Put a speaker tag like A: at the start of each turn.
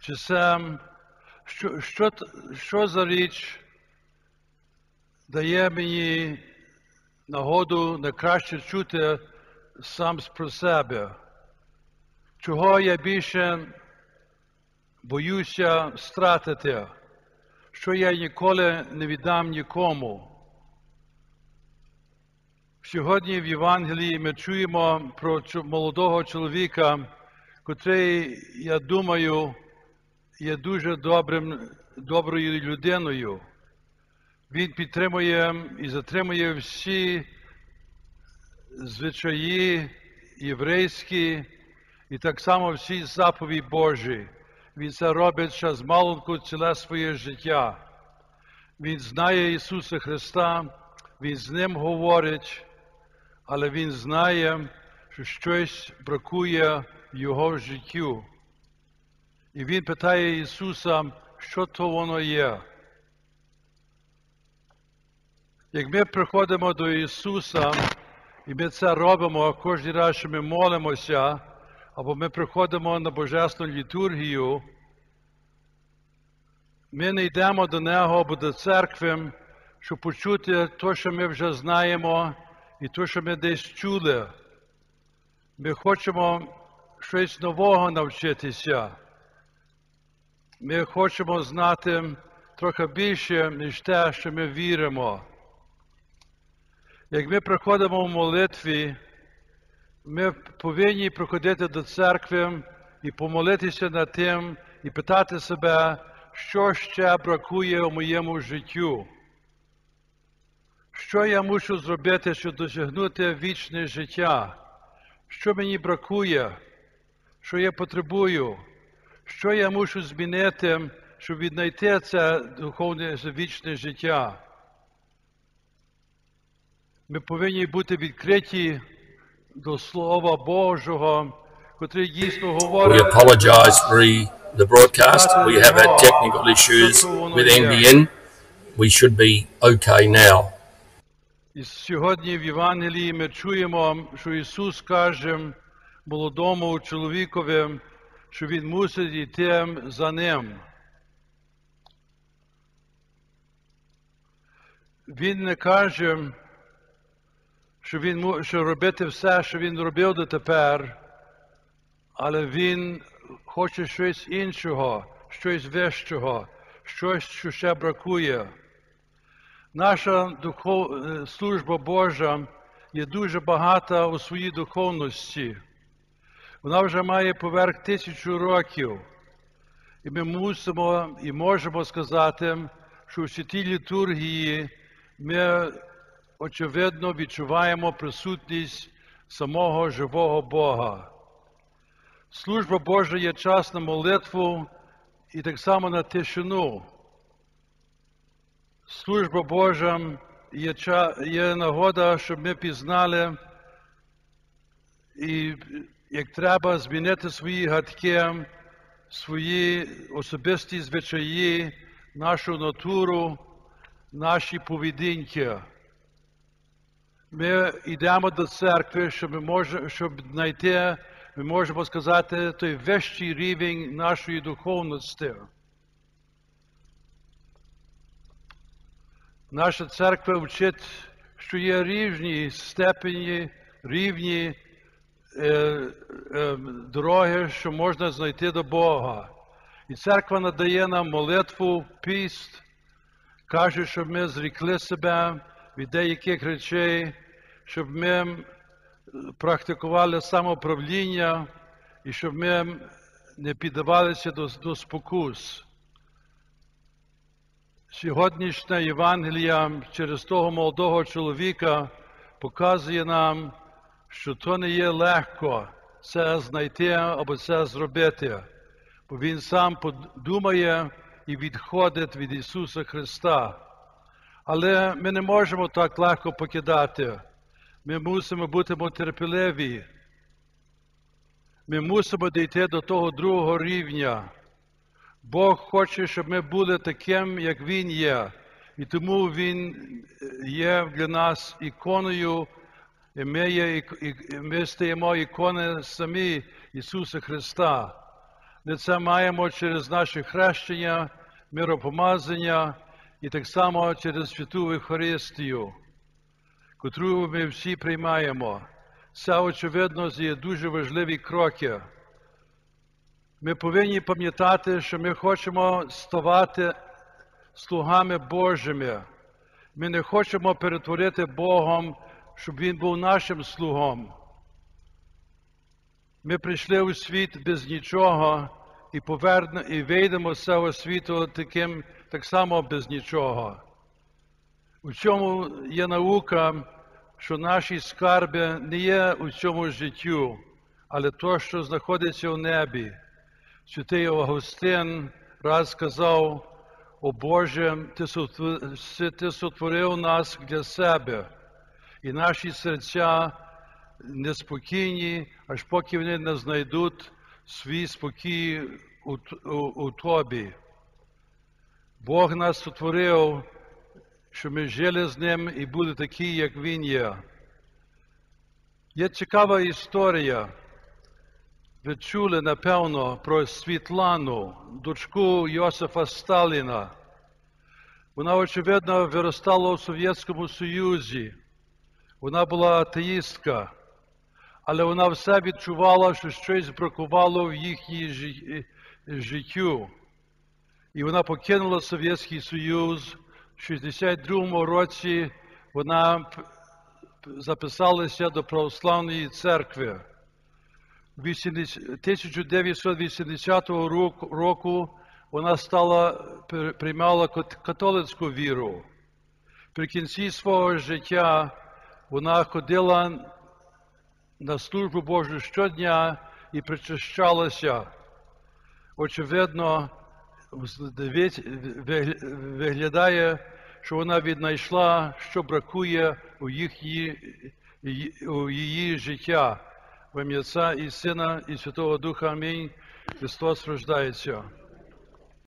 A: Чи це що, що, що за річ дає мені нагоду на краще чути сам про себе? Чого я більше боюся стратити, що я ніколи не віддам нікому? Сьогодні в Євангелії ми чуємо про молодого чоловіка, котрий, я думаю, є дуже добрим, доброю людиною. Він підтримує і затримує всі звичаї єврейські і так само всі заповіді Божі. Він це робить ще з малунку ціле своє життя. Він знає Ісуса Христа, Він з Ним говорить, але Він знає, що щось бракує Його життю. І Він питає Ісуса, що то воно є. Як ми приходимо до Ісуса, і ми це робимо кожен раз, що ми молимося, або ми приходимо на Божественну літургію, ми не йдемо до Нього або до церкви, щоб почути те, що ми вже знаємо, і те, що ми десь чули. Ми хочемо щось нового навчитися. Ми хочемо знати трохи більше, ніж те, що ми віримо. Як ми приходимо в молитві, ми повинні приходити до церкви і помолитися над тим, і питати себе, що ще бракує у моєму життю. Що я мушу зробити, щоб досягнути вічне життя? Що мені бракує? Що я потребую? Що я мушу змінити, щоб віднайти це духовне вічне життя? Ми повинні бути відкриті до Слова Божого, котрий дійсно
B: We
A: говорить.
B: for the broadcast. We have had technical issues with NBN. We should be okay now.
A: І сьогодні в Євангелії ми чуємо, що Ісус каже молодому чоловікові, що Він мусить йти за ним. Він не каже, що він що робити все, що він робив дотепер, але він хоче щось іншого, щось вищого, щось, що ще бракує. Наша духов... е, служба Божа є дуже багата у своїй духовності. Вона вже має поверх тисячу років. І ми мусимо і можемо сказати, що у святій літургії ми очевидно відчуваємо присутність самого живого Бога. Служба Божа є час на молитву і так само на тишину. Служба Божа є, ча- є нагода, щоб ми пізнали і як треба змінити свої гадки, свої особисті звичаї, нашу натуру, наші поведінки. Ми йдемо до церкви, щоб, може, щоб знайти, ми можемо сказати, той вищий рівень нашої духовності. Наша церква вчить, що є різні степені, рівні дороги, що можна знайти до Бога. І церква надає нам молитву, піст, каже, щоб ми зрікли себе від деяких речей, щоб ми практикували самоправління і щоб ми не піддавалися до, до спокус. Сьогоднішня Євангелія через того молодого чоловіка показує нам, що то не є легко це знайти або це зробити, бо Він сам подумає і відходить від Ісуса Христа. Але ми не можемо так легко покидати. Ми мусимо бути терпеливі. Ми мусимо дійти до того другого рівня. Бог хоче, щоб ми були таким, як Він є. І тому Він є для нас іконою, ми, ми стаємо ікони самі Ісуса Христа. Ми це маємо через наше хрещення, миропомазання і так само через святу Євхаристію, котру ми всі приймаємо. Це, очевидно, є дуже важливі кроки. Ми повинні пам'ятати, що ми хочемо ставати слугами Божими. Ми не хочемо перетворити Богом, щоб Він був нашим слугом. Ми прийшли у світ без нічого і поверне, і вийдемо з цього світу таким так само без нічого. У чому є наука, що наші скарби не є у цьому життю, але то, що знаходиться у небі. Святий Августин раз сказав, о Боже, ти сотворив нас для себе, і наші серця неспокійні, аж поки вони не знайдуть свій спокій у, у, у Тобі. Бог нас сотворив, щоб ми жили з ним і були такі, як Він є. Є цікава історія. Ви чули, напевно, про Світлану, дочку Йосифа Сталіна. Вона, очевидно, виростала у Совєтському Союзі. Вона була атеїстка, але вона все відчувала, що щось бракувало в їхній жи- життю. І вона покинула Совєтський Союз. В 62-му році вона записалася до Православної церкви. 1980 року- вона стала при- приймала католицьку віру. При кінці свого життя вона ходила на службу Божу щодня і причащалася. Очевидно, виглядає, що вона віднайшла, що бракує у, їхній, у її життя. В ім'я Отця і Сина, і Святого Духа. Амінь. Христос рождається.